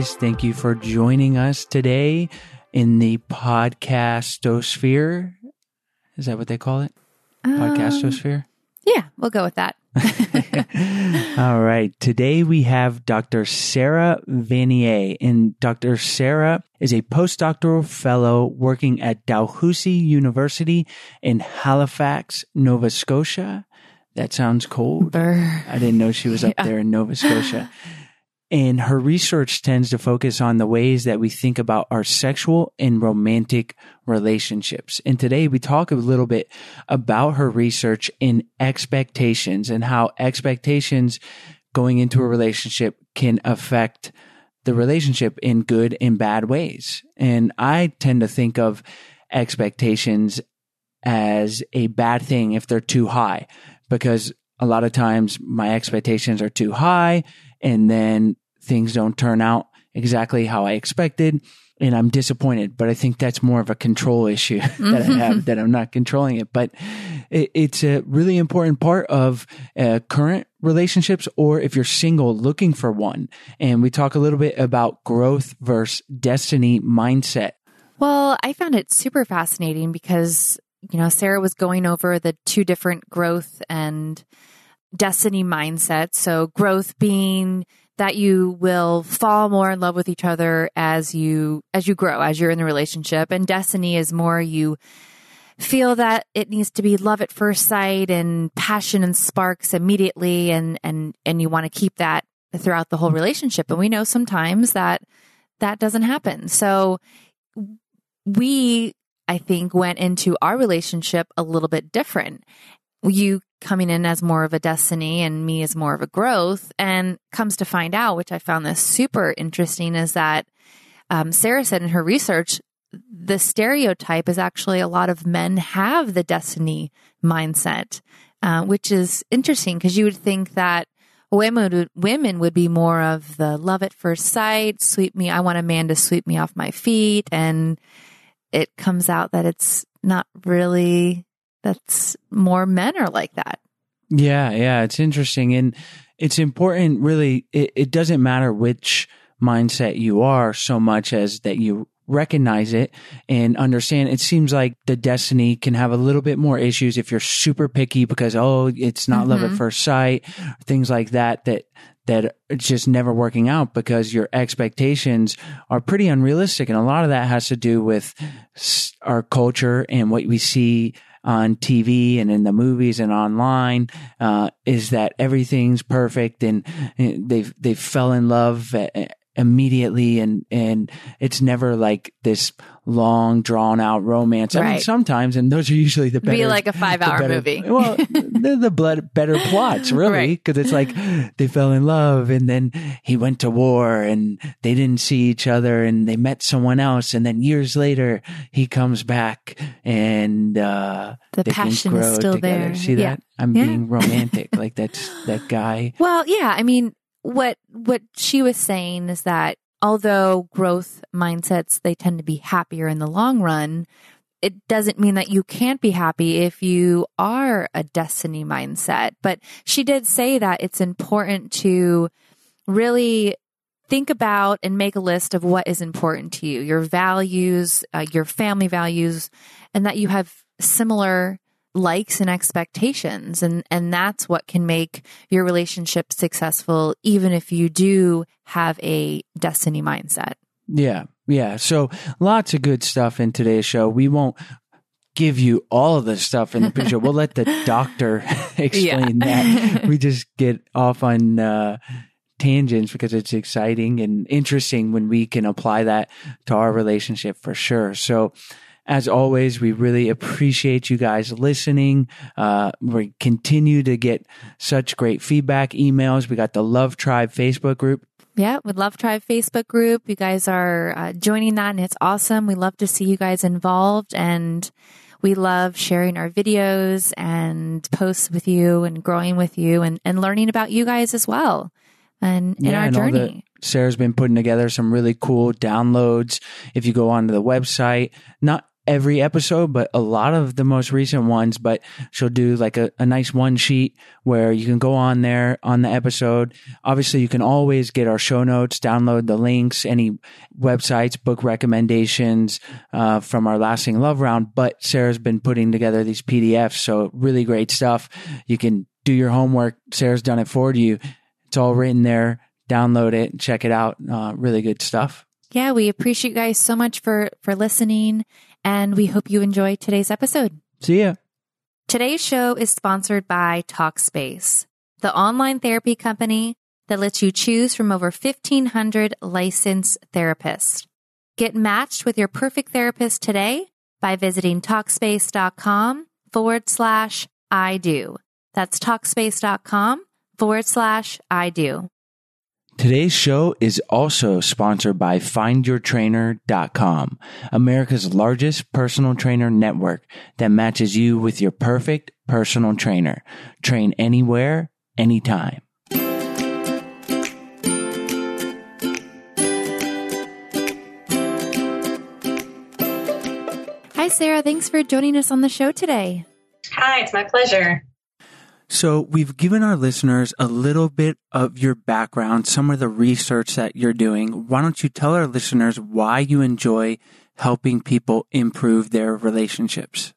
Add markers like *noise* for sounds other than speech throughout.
guys? Thank you for joining us today in the podcastosphere. Is that what they call it? Podcastosphere? Um, yeah, we'll go with that. *laughs* *laughs* All right. Today we have Dr. Sarah Vannier, and Dr. Sarah is a postdoctoral fellow working at Dalhousie University in Halifax, Nova Scotia. That sounds cold. Brr. I didn't know she was up Yeah. there in Nova Scotia. *laughs* And her research tends to focus on the ways that we think about our sexual and romantic relationships. And today we talk a little bit about her research in expectations and how expectations going into a relationship can affect the relationship in good and bad ways. And I tend to think of expectations as a bad thing if they're too high because a lot of times my expectations are too high and then things don't turn out exactly how I expected and I'm disappointed. But I think that's more of a control issue *laughs* that I have that I'm not controlling it. But it, it's a really important part of uh, current relationships or if you're single looking for one. And we talk a little bit about growth versus destiny mindset. Well, I found it super fascinating because, you know, Sarah was going over the two different growth and destiny mindsets. So, growth being that you will fall more in love with each other as you as you grow, as you're in the relationship, and destiny is more you feel that it needs to be love at first sight and passion and sparks immediately and and and you want to keep that throughout the whole relationship. And we know sometimes that that doesn't happen. So we i think went into our relationship a little bit different. You coming in as more of a destiny and me as more of a growth. And comes to find out which i found this super interesting is that um, sarah said in her research the stereotype is actually a lot of men have the destiny mindset uh, which is interesting because you would think that women would, women would be more of the love at first sight sweep me i want a man to sweep me off my feet. And it comes out that it's not really that's more men are like that Yeah, yeah, it's interesting. And it's important, really, it, it doesn't matter which mindset you are so much as that you recognize it and understand. It seems like the destiny can have a little bit more issues if you're super picky because, oh, it's not love at Mhm. first sight, things like that, that, that it's just never working out because your expectations are pretty unrealistic. And a lot of that has to do with our culture and what we see on TV and in the movies and online uh, is that everything's perfect and uh, they've they fell in love uh, immediately and and it's never like this long drawn out romance. I mean sometimes and those are usually the better be like a five hour better- movie *laughs* Well, they're the blood, better plots, *laughs* really, Right. because it's like *gasps* they fell in love and then he went to war and they didn't see each other and they met someone else and then years later he comes back and uh, The passion is still together. there. See Yeah. that? I'm Yeah. being *laughs* romantic, like that's that guy. Well, yeah, I mean, what what she was saying is that although growth mindsets they tend to be happier in the long run, it doesn't mean that you can't be happy if you are a destiny mindset. But she did say that it's important to really think about and make a list of what is important to you, your values, uh, your family values, and that you have similar likes and expectations and and that's what can make your relationship successful even if you do have a destiny mindset. Yeah, yeah. So lots of good stuff in today's show. We won't give you all of the stuff in the pre-show. we'll let the *laughs* doctor *laughs* explain that. *laughs* We just get off on uh, tangents because it's exciting and interesting when we can apply that to our relationship for sure. So. As always, we really appreciate you guys listening. Uh, we continue to get such great feedback, emails. We got the Love Tribe Facebook group. Yeah, with Love Tribe Facebook group. You guys are uh, joining that and it's awesome. We love to see you guys involved and we love sharing our videos and posts with you and growing with you and, and learning about you guys as well. and in our and all the- journey. Sarah's been putting together some really cool downloads. If you go onto the website, not every episode, but a lot of the most recent ones, but she'll do like a, a nice one sheet where you can go on there on the episode. Obviously, you can always get our show notes, download the links, any websites, book recommendations uh, from our lasting love round. But Sarah's been putting together these PDFs. So really great stuff. You can do your homework. Sarah's done it for you. It's all written there. Download it, check it out. Uh, really good stuff. Yeah, we appreciate you guys so much for for listening and we hope you enjoy today's episode. See ya. Today's show is sponsored by Talkspace, the online therapy company that lets you choose from over 1500 licensed therapists. Get matched with your perfect therapist today by visiting Talkspace.com forward slash I do. That's Talkspace.com forward slash I do. Today's show is also sponsored by FindYourTrainer.com, America's largest personal trainer network that matches you with your perfect personal trainer. Train anywhere, anytime. Hi, Sarah. Thanks for joining us on the show today. Hi, it's my pleasure. So, we've given our listeners a little bit of your background, some of the research that you're doing. Why don't you tell our listeners why you enjoy helping people improve their relationships?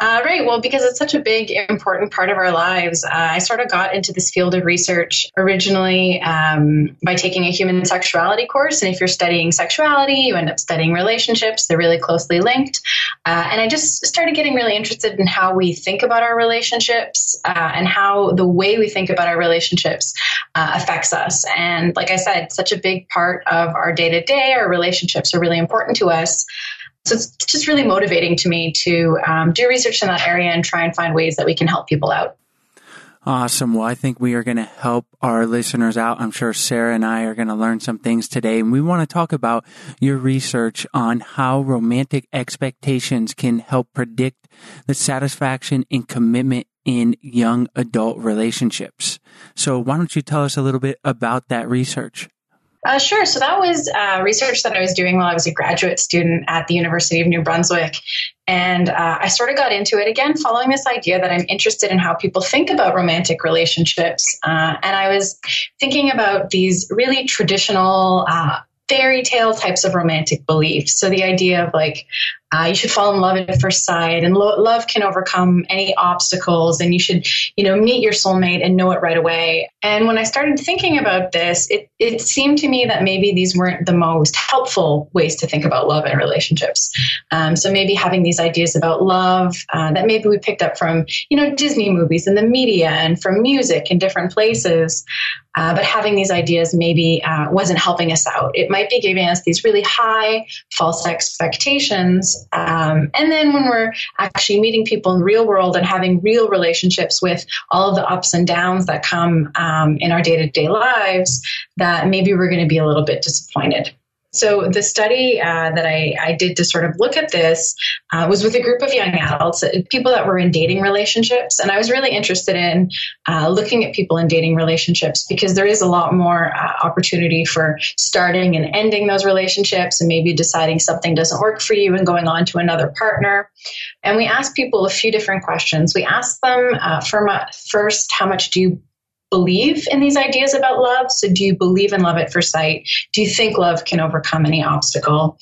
Uh, right. Well, because it's such a big, important part of our lives, uh, I sort of got into this field of research originally um, by taking a human sexuality course. And if you're studying sexuality, you end up studying relationships. They're really closely linked. Uh, and I just started getting really interested in how we think about our relationships uh, and how the way we think about our relationships uh, affects us. And like I said, such a big part of our day to day, our relationships are really important to us. So it's just really motivating to me to um, do research in that area and try and find ways that we can help people out. Awesome. Well, I think we are going to help our listeners out. I'm sure Sarah and I are going to learn some things today. And we want to talk about your research on how romantic expectations can help predict the satisfaction and commitment in young adult relationships. So why don't you tell us a little bit about that research? Uh, sure. So that was uh, research that I was doing while I was a graduate student at the University of New Brunswick. And uh, I sort of got into it again following this idea that I'm interested in how people think about romantic relationships. Uh, and I was thinking about these really traditional uh, fairy tale types of romantic beliefs. So the idea of like, uh, you should fall in love at first sight and lo- love can overcome any obstacles and you should you know meet your soulmate and know it right away. And when i started thinking about this it, it seemed to me that maybe these weren't the most helpful ways to think about love and relationships. Um, so maybe having these ideas about love uh, that maybe we picked up from you know disney movies and the media and from music in different places uh, but having these ideas maybe uh, wasn't helping us out. It might be giving us these really high false expectations um, and then when we're actually meeting people in the real world and having real relationships with all of the ups and downs that come um, in our day to day lives, that maybe we're going to be a little bit disappointed. So the study uh, that I, I, did to sort of look at this uh, was with a group of young adults, uh, people that were in dating relationships, and I was really interested in uh, looking at people in dating relationships because there is a lot more uh, opportunity for starting and ending those relationships, and maybe deciding something doesn't work for you and going on to another partner. And we asked people a few different questions. We asked them uh, first, how much do you believe in these ideas about love. So, do you believe in love at first sight? Do you think love can overcome any obstacle?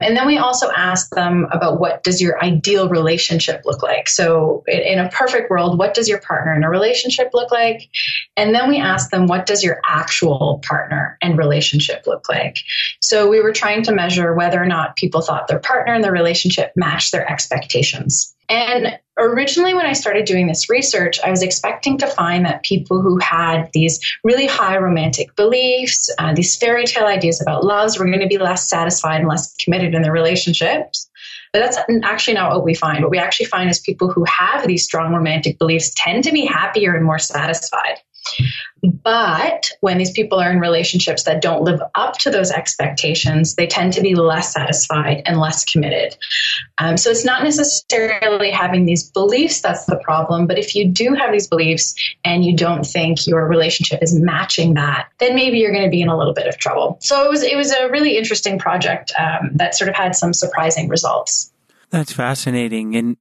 And then we also ask them about what does your ideal relationship look like? So, in a perfect world, what does your partner in a relationship look like? And then we ask them, what does your actual partner and relationship look like? So, we were trying to measure whether or not people thought their partner and their relationship matched their expectations. And originally, when I started doing this research, I was expecting to find that people who had these really high romantic beliefs, uh, these fairy tale ideas about loves, were going to be less satisfied and less committed in their relationships. But that's actually not what we find. What we actually find is people who have these strong romantic beliefs tend to be happier and more satisfied. But when these people are in relationships that don't live up to those expectations, they tend to be less satisfied and less committed. Um, so it's not necessarily having these beliefs that's the problem, but if you do have these beliefs and you don't think your relationship is matching that, then maybe you're going to be in a little bit of trouble. So it was it was a really interesting project um, that sort of had some surprising results. That's fascinating, and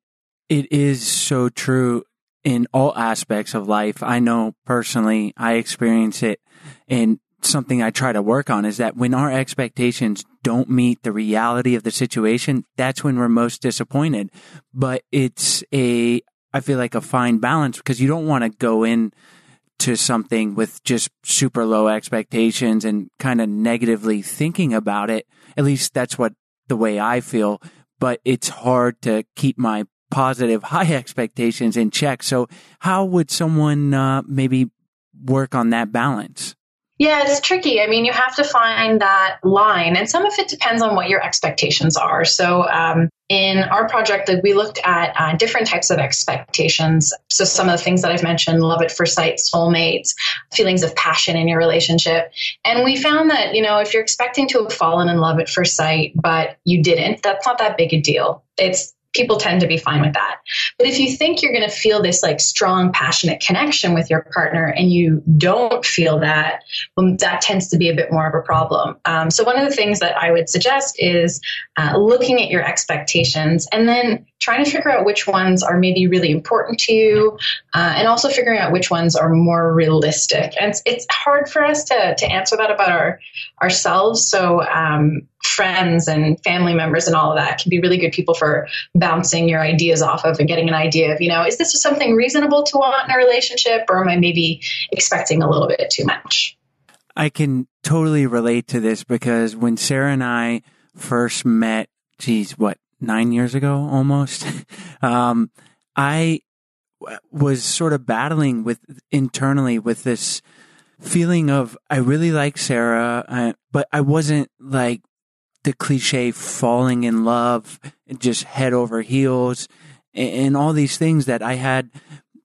it is so true in all aspects of life. I know personally, I experience it and something I try to work on is that when our expectations don't meet the reality of the situation, that's when we're most disappointed. But it's a, I feel like a fine balance because you don't want to go in to something with just super low expectations and kind of negatively thinking about it. At least that's what the way I feel. But it's hard to keep my positive high expectations in check. So how would someone uh, maybe work on that balance? Yeah, it's tricky. I mean, you have to find that line, and some of it depends on what your expectations are. So, um, in our project, we looked at uh, different types of expectations. So, some of the things that I've mentioned: love at first sight, soulmates, feelings of passion in your relationship, and we found that you know if you're expecting to have fallen in love at first sight, but you didn't, that's not that big a deal. It's people tend to be fine with that. But if you think you're going to feel this like strong, passionate connection with your partner and you don't feel that, well, that tends to be a bit more of a problem. Um, so one of the things that I would suggest is uh, looking at your expectations and then trying to figure out which ones are maybe really important to you uh, and also figuring out which ones are more realistic. And it's, it's hard for us to, to answer that about our ourselves. So um, friends and family members and all of that can be really good people for bouncing your ideas off of and getting an idea of, you know, is this something reasonable to want in a relationship or am I maybe expecting a little bit too much? I can totally relate to this because when Sarah and I first met, geez, what, nine years ago almost, *laughs* um, I was sort of battling with internally with this feeling of I really like Sarah, uh, but I wasn't like the cliche falling in love, just head over heels, and, all these things that I had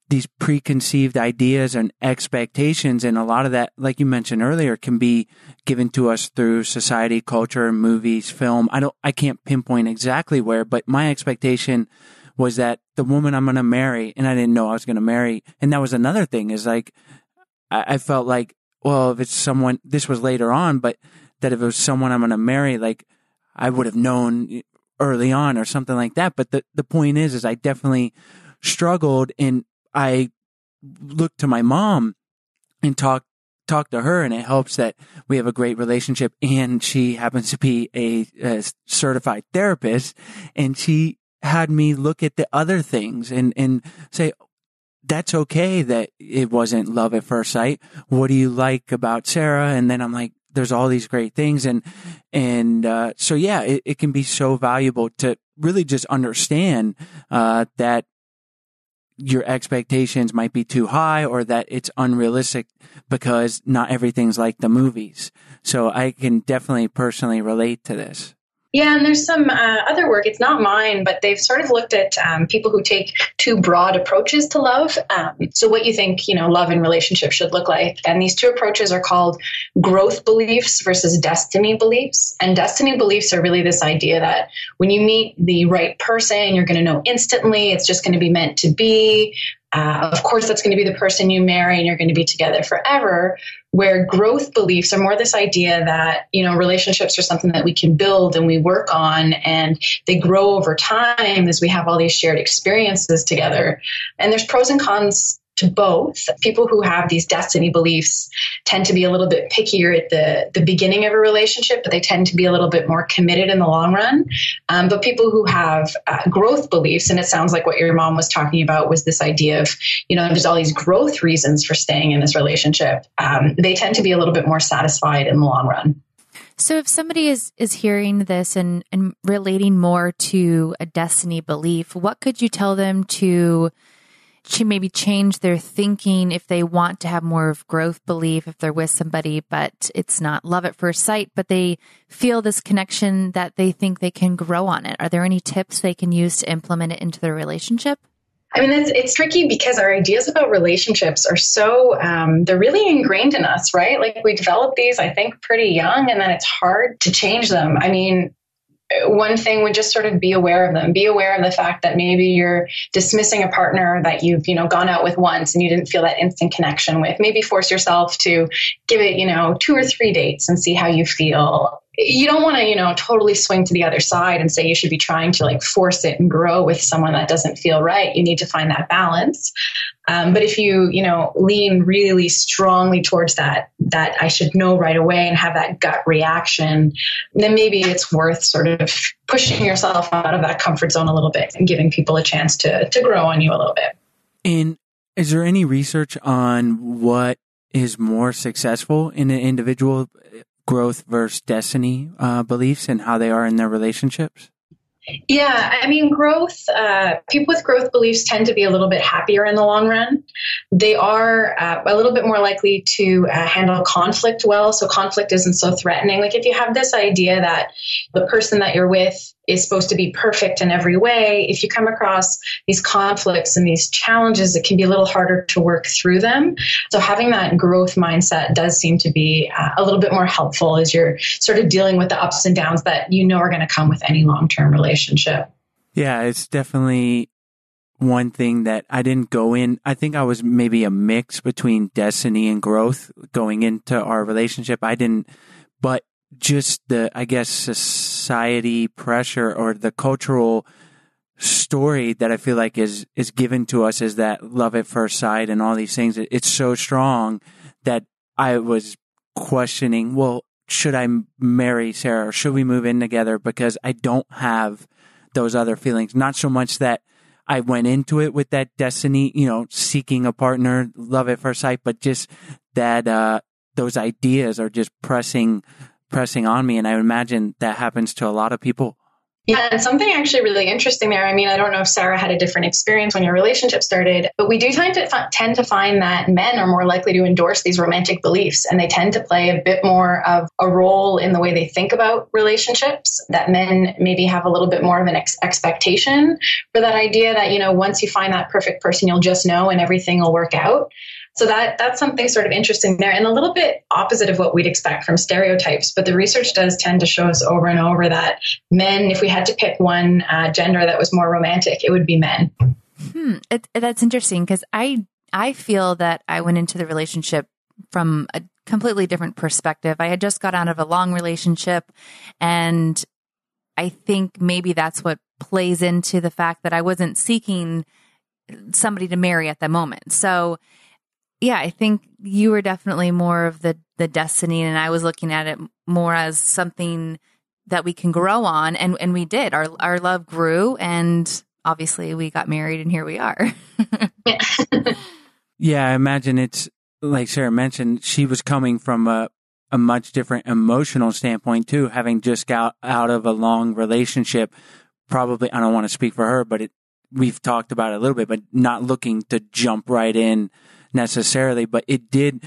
these preconceived ideas and expectations. And a lot of that like you mentioned earlier can be given to us through society culture movies film. I don't i can't pinpoint exactly where but my expectation was that the woman i'm going to marry and i didn't know i was going to marry and that was another thing is like I, I felt like well if it's someone this was later on but that if it was someone i'm going to marry like i would have known early on or something like that. But the, the point is is i definitely struggled and I looked to my mom and talked, talk to her and it helps that we have a great relationship and she happens to be a, a, certified therapist and she had me look at the other things and and say that's okay that it wasn't love at first sight. What do you like about sarah? And then i'm like there's all these great things and and uh, so yeah it, it can be so valuable to really just understand uh, that your expectations might be too high or that it's unrealistic because not everything's like the movies. So I can definitely personally relate to this. Yeah, and there's some uh, other work. It's not mine, but they've sort of looked at um, people who take two broad approaches to love. Um, so, what you think, you know, love and relationship should look like. And these two approaches are called growth beliefs versus destiny beliefs. And destiny beliefs are really this idea that when you meet the right person, you're going to know instantly. It's just going to be meant to be. Uh, of course, that's going to be the person you marry and you're going to be together forever. Where growth beliefs are more this idea that, you know, relationships are something that we can build and we work on and they grow over time as we have all these shared experiences together. And there's pros and cons to both. People who have these destiny beliefs tend to be a little bit pickier at the, the beginning of a relationship, but they tend to be a little bit more committed in the long run. Um, but people who have uh, growth beliefs, and it sounds like what your mom was talking about was this idea of, you know, there's all these growth reasons for staying in this relationship, um, they tend to be a little bit more satisfied in the long run. So if somebody is is hearing this and and relating more to a destiny belief, what could you tell them to to maybe change their thinking if they want to have more of growth belief if they're with somebody, but it's not love at first sight, but they feel this connection that they think they can grow on it. Are there any tips they can use to implement it into their relationship? I mean, it's, it's tricky because our ideas about relationships are so, um, they're really ingrained in us, right? Like we develop these, I think, pretty young, and then it's hard to change them. I mean, one thing would just sort of be aware of them. Be aware of the fact that maybe you're dismissing a partner that you've you know gone out with once and you didn't feel that instant connection with. Maybe force yourself to give it you know two or three dates and see how you feel you don't want to, you know, totally swing to the other side and say you should be trying to like force it and grow with someone that doesn't feel right. You need to find that balance. Um, but if you, you know, lean really strongly towards that, that I should know right away and have that gut reaction, then maybe it's worth sort of pushing yourself out of that comfort zone a little bit and giving people a chance to, to grow on you a little bit. And is there any research on what is more successful in an individual growth versus destiny uh, beliefs and how they are in their relationships? Yeah, I mean, growth, uh, people with growth beliefs tend to be a little bit happier in the long run. They are uh, a little bit more likely to uh, handle conflict well. So, conflict isn't so threatening. Like, if you have this idea that the person that you're with is supposed to be perfect in every way, if you come across these conflicts and these challenges, it can be a little harder to work through them. So, having that growth mindset does seem to be uh, a little bit more helpful as you're sort of dealing with the ups and downs that you know are going to come with any long term relationship. Yeah, it's definitely one thing that I didn't go in. I think I was maybe a mix between destiny and growth going into our relationship. I didn't, but just the, I guess, society pressure or the cultural story that I feel like is, is given to us is that love at first sight and all these things. It's so strong that I was questioning, well, should I marry Sarah or should we move in together? Because I don't have those other feelings. Not so much that I went into it with that destiny, you know, seeking a partner, love at first sight, but just that, uh, those ideas are just pressing pressing on me. And I imagine that happens to a lot of people. Yeah, and something actually really interesting there. I mean, I don't know if Sarah had a different experience when your relationship started, but we do tend to tend to find that men are more likely to endorse these romantic beliefs, and they tend to play a bit more of a role in the way they think about relationships. That men maybe have a little bit more of an ex- expectation for that idea that you know once you find that perfect person, you'll just know and everything will work out. So that that's something sort of interesting there, and a little bit opposite of what we'd expect from stereotypes. But the research does tend to show us over and over that men, if we had to pick one uh, gender that was more romantic, it would be men. Hmm, it, that's interesting because I I feel that I went into the relationship from a completely different perspective. I had just got out of a long relationship, and I think maybe that's what plays into the fact that I wasn't seeking somebody to marry at the moment. So yeah, I think you were definitely more of the the destiny, and I was looking at it more as something that we can grow on, and and we did. Our our love grew, and obviously we got married, and here we are. *laughs* *laughs* yeah, I imagine it's like Sarah mentioned. She was coming from a a much different emotional standpoint too, having just got out of a long relationship. Probably, I don't want to speak for her, but it, we've talked about it a little bit, but not looking to jump right in necessarily, but it did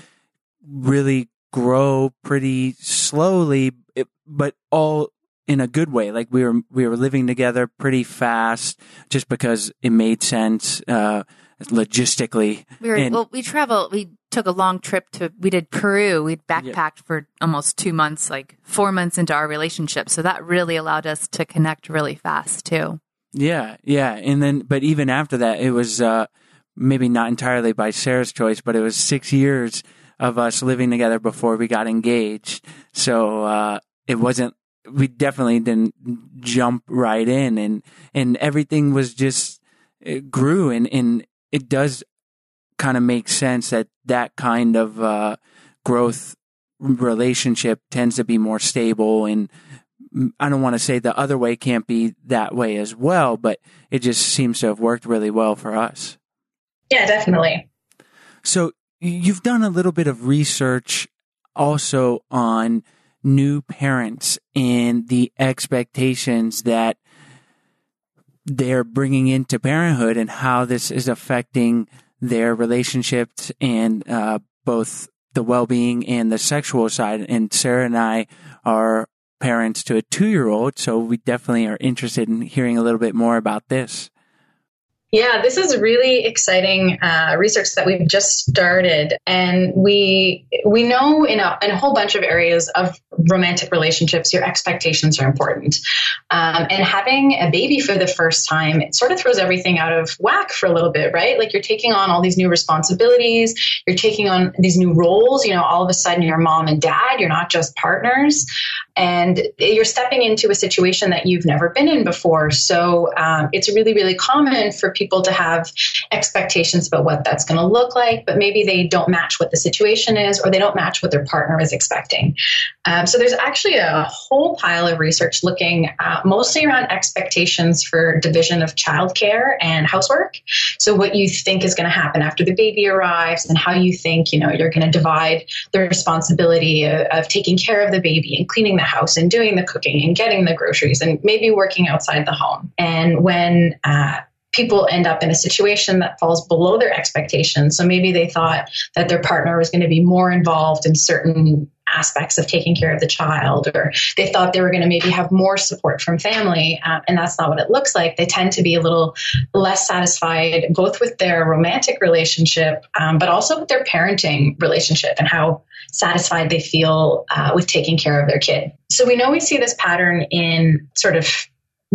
really grow pretty slowly, but all in a good way. Like we were, we were living together pretty fast just because it made sense, uh, logistically. We were, and, well, we traveled, we took a long trip to, we did Peru. We'd backpacked yeah. for almost two months, like four months into our relationship. So that really allowed us to connect really fast too. Yeah. Yeah. And then, but even after that, it was, uh, maybe not entirely by Sarah's choice, but it was six years of us living together before we got engaged. So, uh, it wasn't, we definitely didn't jump right in and, and everything was just, it grew and, and it does kind of make sense that that kind of, uh, growth relationship tends to be more stable and, I don't want to say the other way can't be that way as well, but it just seems to have worked really well for us. Yeah, definitely. So you've done a little bit of research also on new parents and the expectations that they're bringing into parenthood and how this is affecting their relationships and uh, both the well-being and the sexual side. And Sarah and I are parents to a two-year-old, so we definitely are interested in hearing a little bit more about this. Yeah, this is really exciting uh, research that we've just started, and we we know in a, in a whole bunch of areas of romantic relationships, your expectations are important, um, and having a baby for the first time it sort of throws everything out of whack for a little bit, right? Like you're taking on all these new responsibilities, you're taking on these new roles. You know, all of a sudden you're mom and dad, you're not just partners, and you're stepping into a situation that you've never been in before. So um, it's really really common for people to have expectations about what that's going to look like, but maybe they don't match what the situation is or they don't match what their partner is expecting. Um, so there's actually a whole pile of research looking uh, mostly around expectations for division of childcare and housework. So what you think is going to happen after the baby arrives and how you think, you know, you're going to divide the responsibility of, of taking care of the baby and cleaning the house and doing the cooking and getting the groceries and maybe working outside the home. And when uh, people end up in a situation that falls below their expectations. So maybe they thought that their partner was going to be more involved in certain aspects of taking care of the child, or they thought they were going to maybe have more support from family, um, and that's not what it looks like. They tend to be a little less satisfied, both with their romantic relationship, um, but also with their parenting relationship and how satisfied they feel uh, with taking care of their kid. So we know we see this pattern in sort of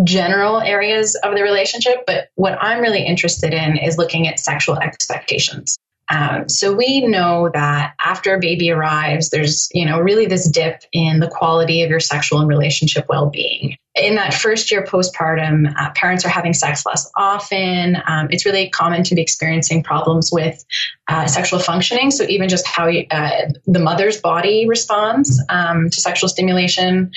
general areas of the relationship, but what I'm really interested in is looking at sexual expectations. Um, so we know that after a baby arrives, there's you know really this dip in the quality of your sexual and relationship well-being in that first year postpartum, uh, parents are having sex less often. Um, it's really common to be experiencing problems with uh, sexual functioning. So, even just how uh, the mother's body responds um, to sexual stimulation.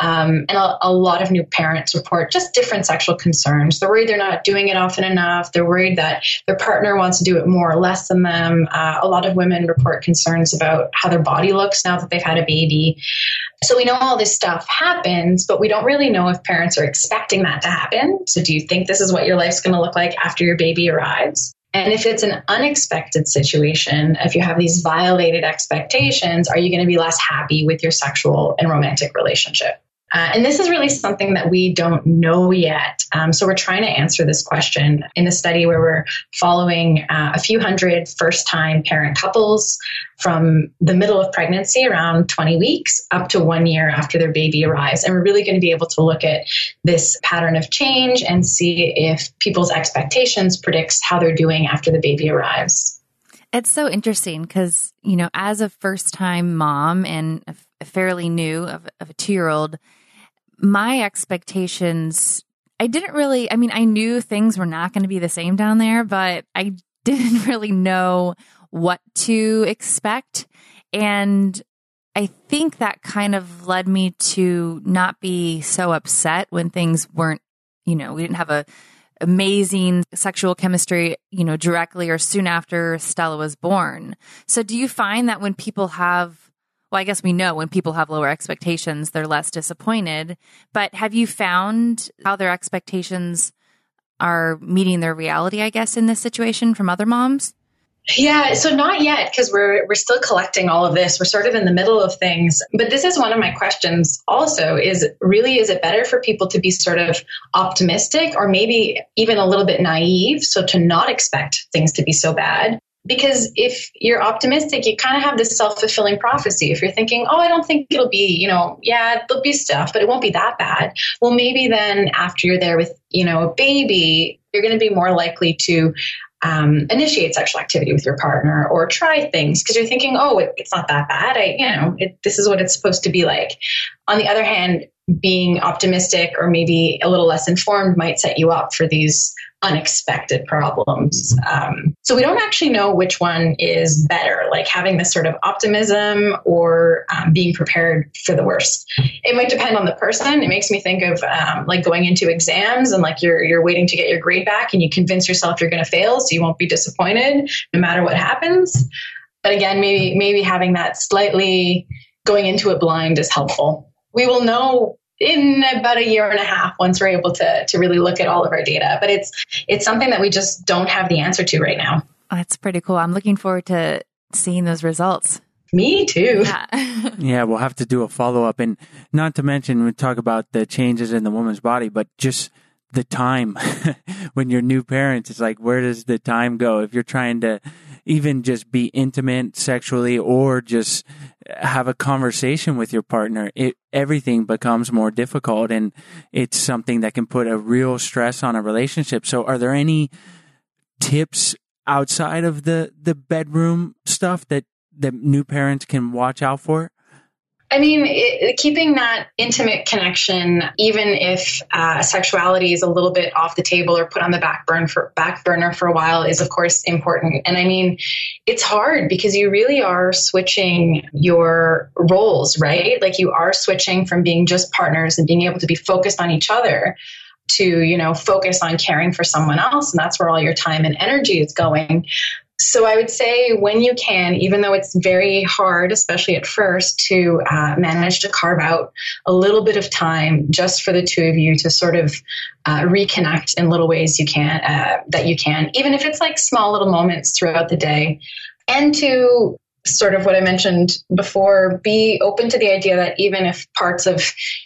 Um, and a, a, lot of new parents report just different sexual concerns. They're worried they're not doing it often enough. They're worried that their partner wants to do it more or less than them. Uh, a lot of women report concerns about how their body looks now that they've had a baby. So, we know all this stuff happens, but we don't really know if parents are expecting that to happen. So, do you think this is what your life's going to look like after your baby arrives? And if it's an unexpected situation, if you have these violated expectations, are you going to be less happy with your sexual and romantic relationship? Uh, and this is really something that we don't know yet. Um, so we're trying to answer this question in a study where we're following uh, a few hundred first time parent couples from the middle of pregnancy, around 20 weeks, up to one year after their baby arrives. And we're really going to be able to look at this pattern of change and see if people's expectations predicts how they're doing after the baby arrives. It's so interesting because, you know, as a first time mom and a fairly new of, of a two year old, my expectations, I didn't really, I mean, I knew things were not going to be the same down there, but I *laughs* didn't really know what to expect. And I think that kind of led me to not be so upset when things weren't, you know, we didn't have a amazing sexual chemistry, you know, directly or soon after Stella was born. So do you find that when people have well, I guess we know when people have lower expectations, they're less disappointed. But have you found how their expectations are meeting their reality, I guess, in this situation from other moms? Yeah, so not yet because we're we're still collecting all of this. We're sort of in the middle of things. But this is one of my questions also is really is it better for people to be sort of optimistic or maybe even a little bit naive so to not expect things to be so bad because if you're optimistic, you kind of have this self fulfilling prophecy. If you're thinking, oh, I don't think it'll be, you know, yeah, there'll be stuff, but it won't be that bad. Well, maybe then after you're there with, you know, a baby, you're going to be more likely to um, initiate sexual activity with your partner or try things because you're thinking, oh, it, it's not that bad. I, you know, it, this is what it's supposed to be like. On the other hand, being optimistic or maybe a little less informed might set you up for these unexpected problems. Um, so we don't actually know which one is better, like having this sort of optimism or um, being prepared for the worst. It might depend on the person. It makes me think of um, like going into exams and like you're you're waiting to get your grade back and you convince yourself you're going to fail so you won't be disappointed no matter what happens. But again, maybe maybe having that slightly going into it blind is helpful. We will know in about a year and a half once we're able to to really look at all of our data. But it's it's something that we just don't have the answer to right now. That's pretty cool. I'm looking forward to seeing those results. Me too. Yeah. *laughs* yeah, we'll have to do a follow up and not to mention we talk about the changes in the woman's body, but just the time *laughs* when you're new parents. It's like, where does the time go? If you're trying to even just be intimate sexually or just have a conversation with your partner, it, everything becomes more difficult and it's something that can put a real stress on a relationship. So are there any tips outside of the, the bedroom stuff that, that new parents can watch out for? I mean, it, keeping that intimate connection, even if uh, sexuality is a little bit off the table or put on the back burner for back burner for a while, is of course important. And I mean, it's hard because you really are switching your roles, right? Like you are switching from being just partners and being able to be focused on each other to you know focus on caring for someone else and that's where all your time and energy is going so I would say when you can, even though it's very hard, especially at first, to uh, manage to carve out a little bit of time just for the two of you to sort of uh, reconnect in little ways you can uh, that you can, even if it's like small little moments throughout the day, and to sort of what I mentioned before, be open to the idea that even if parts of,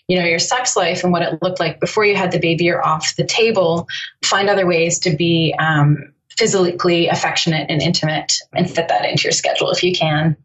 you know, your sex life and what it looked like before you had the baby are off the table, find other ways to be um, physically affectionate and intimate and fit that into your schedule if you can.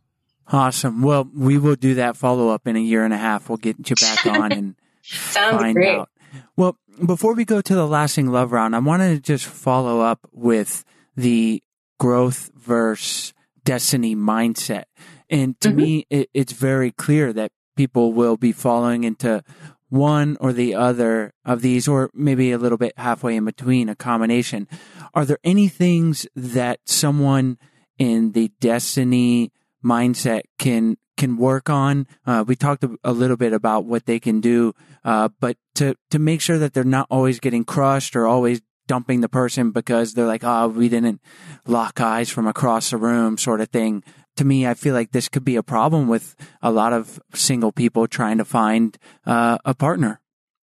Awesome. Well, we will do that follow up in a year and a half. We'll get you back *laughs* on and find great. out. Well, before we go to the lasting love round, I wanted to just follow up with the growth versus destiny mindset. And to mm-hmm. me, it, it's very clear that people will be following into one or the other of these, or maybe a little bit halfway in between, a combination. Are there any things that someone in the destiny mindset can can work on? Uh, we talked a, little bit about what they can do, uh, but to to make sure that they're not always getting crushed or always dumping the person because they're like, oh, we didn't lock eyes from across the room, sort of thing to me, I feel like this could be a problem with a lot of single people trying to find uh, a partner.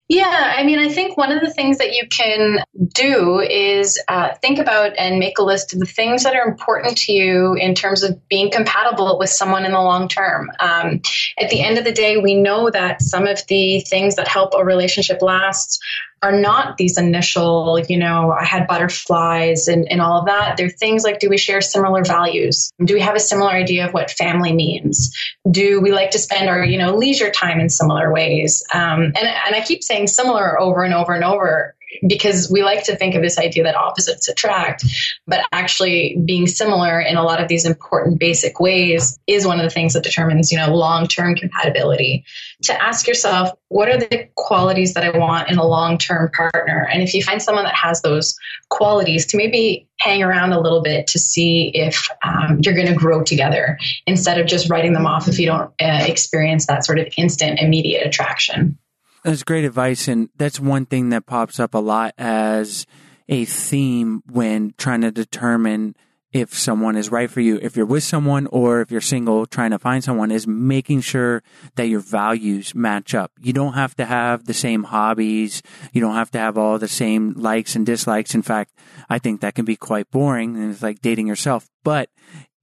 Yeah, I mean, I think one of the things that you can do is uh, think about and make a list of the things that are important to you in terms of being compatible with someone in the long term. Um, at the end of the day, we know that some of the things that help a relationship last are not these initial, you know, I had butterflies and, and all of that. They're things like do we share similar values? Do we have a similar idea of what family means? Do we like to spend our, you know, leisure time in similar ways? Um, and, and I keep saying similar over and over and over because we like to think of this idea that opposites attract, but actually being similar in a lot of these important basic ways is one of the things that determines, you know, long-term compatibility. To ask yourself, what are the qualities that I want in a long-term partner? And if you find someone that has those qualities, to maybe hang around a little bit to see if um, you're going to grow together instead of just writing them off if you don't uh, experience that sort of instant, immediate attraction. That's great advice. And that's one thing that pops up a lot as a theme when trying to determine if someone is right for you. If you're with someone or if you're single trying to find someone is making sure that your values match up. You don't have to have the same hobbies. You don't have to have all the same likes and dislikes. In fact, I think that can be quite boring and it's like dating yourself. But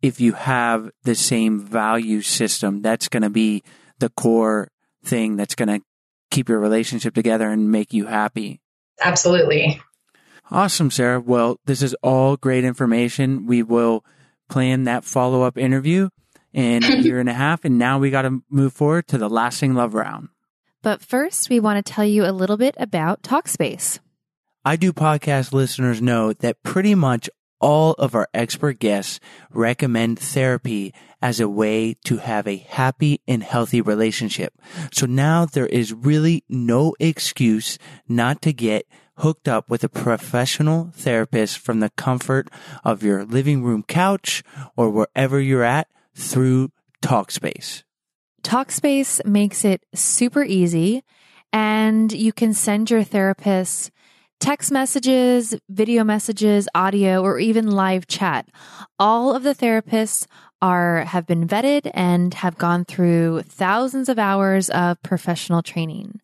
if you have the same value system, that's going to be the core thing that's going to keep your relationship together and make you happy. Absolutely. Awesome, Sarah. Well, this is all great information. We will plan that follow up interview in a *laughs* year and a half. And now we got to move forward to the lasting love round. But first, we want to tell you a little bit about Talkspace. I do podcast listeners know that pretty much all of our expert guests recommend therapy as a way to have a happy and healthy relationship. So now there is really no excuse not to get hooked up with a professional therapist from the comfort of your living room couch or wherever you're at through Talkspace. Talkspace makes it super easy and you can send your therapist text messages, video messages, audio, or even live chat. All of the therapists are have been vetted and have gone through thousands of hours of professional training.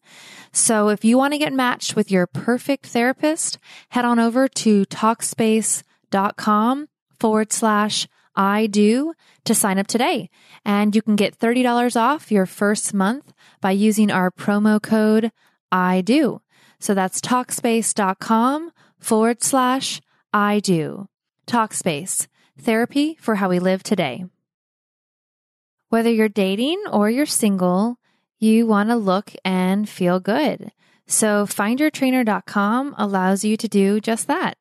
So if you want to get matched with your perfect therapist, head on over to talkspace.com forward slash I do to sign up today. And you can get $30 off your first month by using our promo code I do. So that's talkspace.com forward slash I do. Talkspace, therapy for how we live today. Whether you're dating or you're single, you want to look and feel good. So findyourtrainer.com allows you to do just that.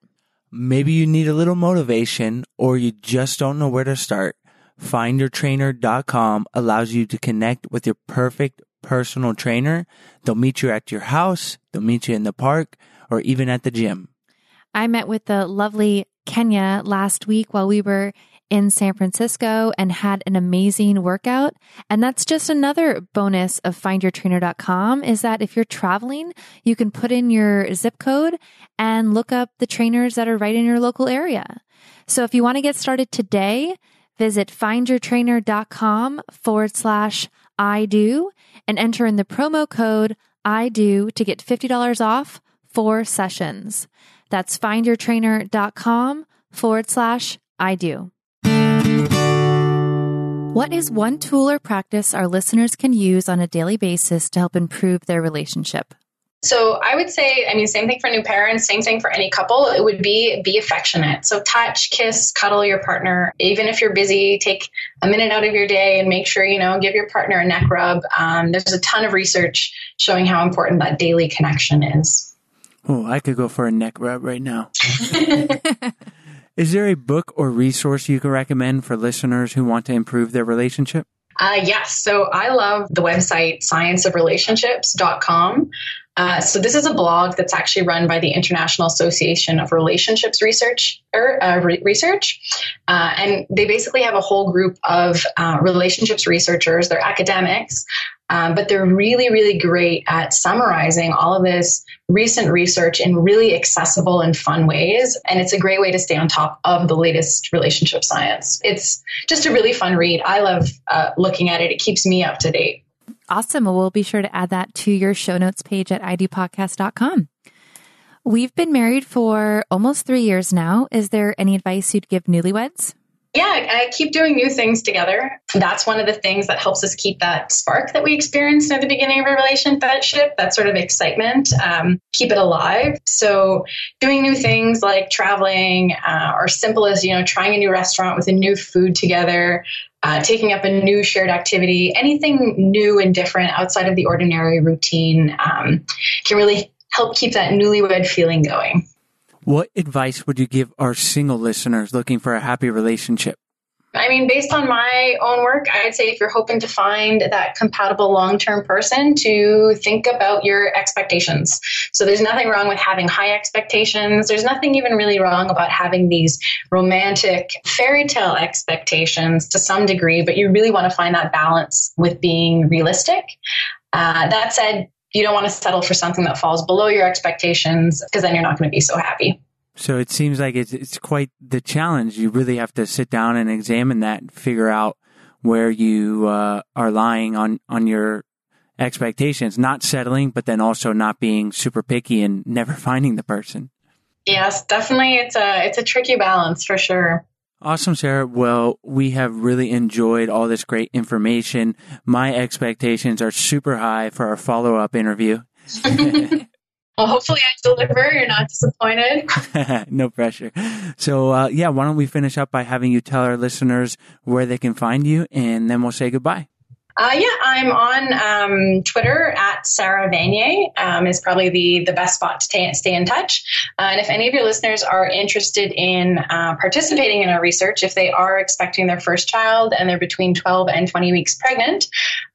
Maybe you need a little motivation or you just don't know where to start. Findyourtrainer.com allows you to connect with your perfect personal trainer. They'll meet you at your house, they'll meet you in the park, or even at the gym. I met with the lovely Kenya last week while we were in San Francisco and had an amazing workout. And that's just another bonus of findyourtrainer.com is that if you're traveling, you can put in your zip code and look up the trainers that are right in your local area. So if you want to get started today, visit findyourtrainer.com forward slash I do and enter in the promo code I do to get $50 off four sessions. That's findyourtrainer.com forward slash I do. What is one tool or practice our listeners can use on a daily basis to help improve their relationship? So I would say, I mean, same thing for new parents, same thing for any couple. It would be be affectionate. So touch, kiss, cuddle your partner. Even if you're busy, take a minute out of your day and make sure you know give your partner a neck rub. Um, there's a ton of research showing how important that daily connection is. Oh, I could go for a neck rub right now. *laughs* *laughs* Is there a book or resource you can recommend for listeners who want to improve their relationship? Uh, yes. So I love the website scienceofrelationships.com. Uh, so this is a blog that's actually run by the International Association of Relationships Research or uh, re- Research, uh, and they basically have a whole group of uh, relationships researchers. They're academics, um, but they're really, really great at summarizing all of this recent research in really accessible and fun ways. And it's a great way to stay on top of the latest relationship science. It's just a really fun read. I love uh, looking at it. It keeps me up to date. Awesome. Well, we'll be sure to add that to your show notes page at idopodcast.com. We've been married for almost three years now. Is there any advice you'd give newlyweds? Yeah, I keep doing new things together. That's one of the things that helps us keep that spark that we experienced at the beginning of our relationship, that sort of excitement, um, keep it alive. So, doing new things like traveling, uh, or simple as, you know, trying a new restaurant with a new food together, uh, taking up a new shared activity, anything new and different outside of the ordinary routine um, can really help keep that newlywed feeling going. What advice would you give our single listeners looking for a happy relationship? I mean, based on my own work, I'd say if you're hoping to find that compatible long term person, to think about your expectations. So there's nothing wrong with having high expectations. There's nothing even really wrong about having these romantic fairy tale expectations to some degree, but you really want to find that balance with being realistic. Uh, that said, you don't want to settle for something that falls below your expectations because then you're not going to be so happy. So it seems like it's it's quite the challenge. You really have to sit down and examine that, and figure out where you uh, are lying on on your expectations, not settling, but then also not being super picky and *laughs* never finding the person. Yes, definitely. It's a it's a tricky balance for sure. Awesome, Sarah. Well, we have really enjoyed all this great information. My expectations are super high for our follow up interview. *laughs* *laughs* Well, hopefully I deliver. You're not disappointed. *laughs* no pressure. So, uh, yeah, why don't we finish up by having you tell our listeners where they can find you and then we'll say goodbye. Uh, yeah, I'm on um, Twitter at Sarah Vannier um, is probably the, the best spot to t- stay in touch. Uh, and if any of your listeners are interested in uh, participating in our research, if they are expecting their first child and they're between 12 and 20 weeks pregnant,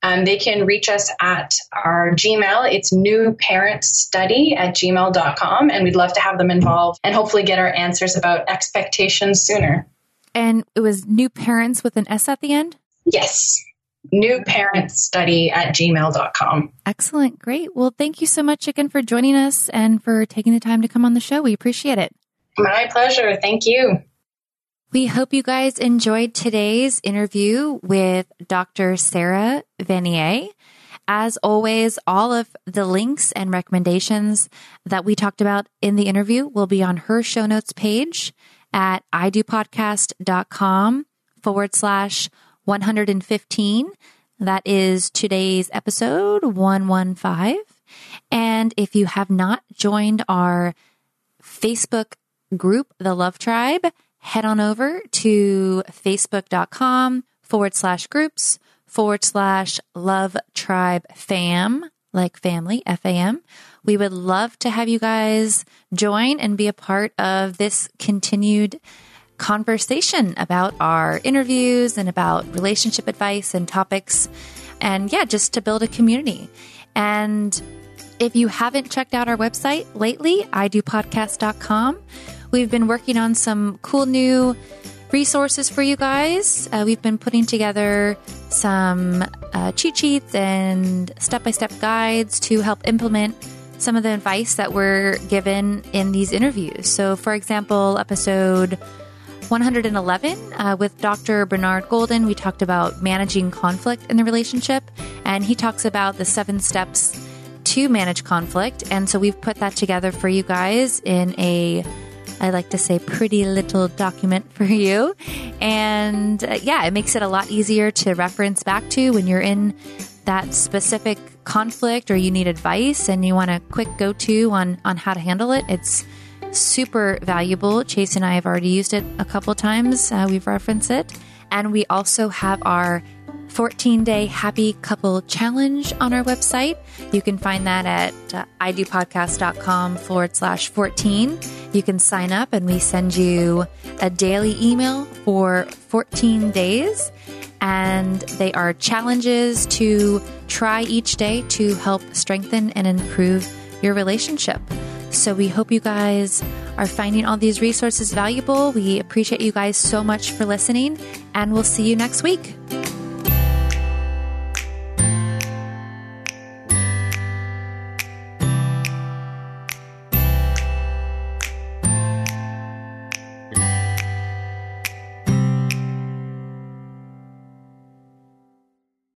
um, they can reach us at our Gmail. It's newparentstudy at gmail.com. And we'd love to have them involved and hopefully get our answers about expectations sooner. And it was new parents with an S at the end? Yes newparentstudy at gmail.com. Excellent. Great. Well, thank you so much again for joining us and for taking the time to come on the show. We appreciate it. My pleasure. Thank you. We hope you guys enjoyed today's interview with Dr. Sarah Vannier. As always, all of the links and recommendations that we talked about in the interview will be on her show notes page at idopodcast.com forward slash 115. That is today's episode 115. And if you have not joined our Facebook group, The Love Tribe, head on over to facebook.com forward slash groups forward slash love tribe fam, like family, F A M. We would love to have you guys join and be a part of this continued conversation about our interviews and about relationship advice and topics. And yeah, just to build a community. And if you haven't checked out our website lately, idopodcast.com, we've been working on some cool new resources for you guys. Uh, we've been putting together some uh, cheat sheets and step by step guides to help implement some of the advice that we're given in these interviews. So, for example, episode 111 uh, with Dr. Bernard Golden, we talked about managing conflict in the relationship, and he talks about the seven steps to manage conflict. And so we've put that together for you guys in a I like to say pretty little document *laughs* for you. And uh, yeah, it makes it a lot easier to reference back to when you're in that specific conflict or you need advice and you want a quick go to on, on how to handle it. It's super valuable. Chase and I have already used it a couple times. Uh, we've referenced it. And we also have our 14 day happy couple challenge on our website. You can find that at uh, idopodcast.com forward slash 14. You can sign up and we send you a daily email for 14 days. And they are challenges to try each day to help strengthen and improve your relationship. So we hope you guys are finding all these resources valuable. We appreciate you guys so much for listening, and we'll see you next week.